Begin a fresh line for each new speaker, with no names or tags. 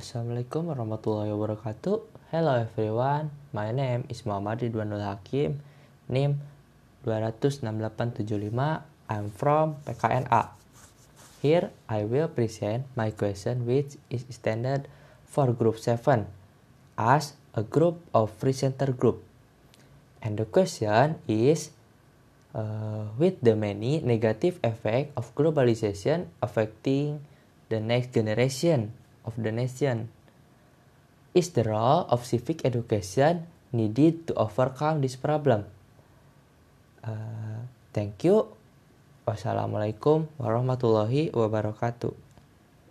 Assalamualaikum warahmatullahi wabarakatuh. Hello everyone, my name is Muhammad Ridwanul Hakim, NIM 26875. I'm from PKNA. Here I will present my question which is standard for group 7 as a group of presenter group. And the question is uh, with the many negative effect of globalization affecting the next generation of the nation. Is the role of civic education needed to overcome this problem? Uh, thank you. Wassalamualaikum warahmatullahi wabarakatuh.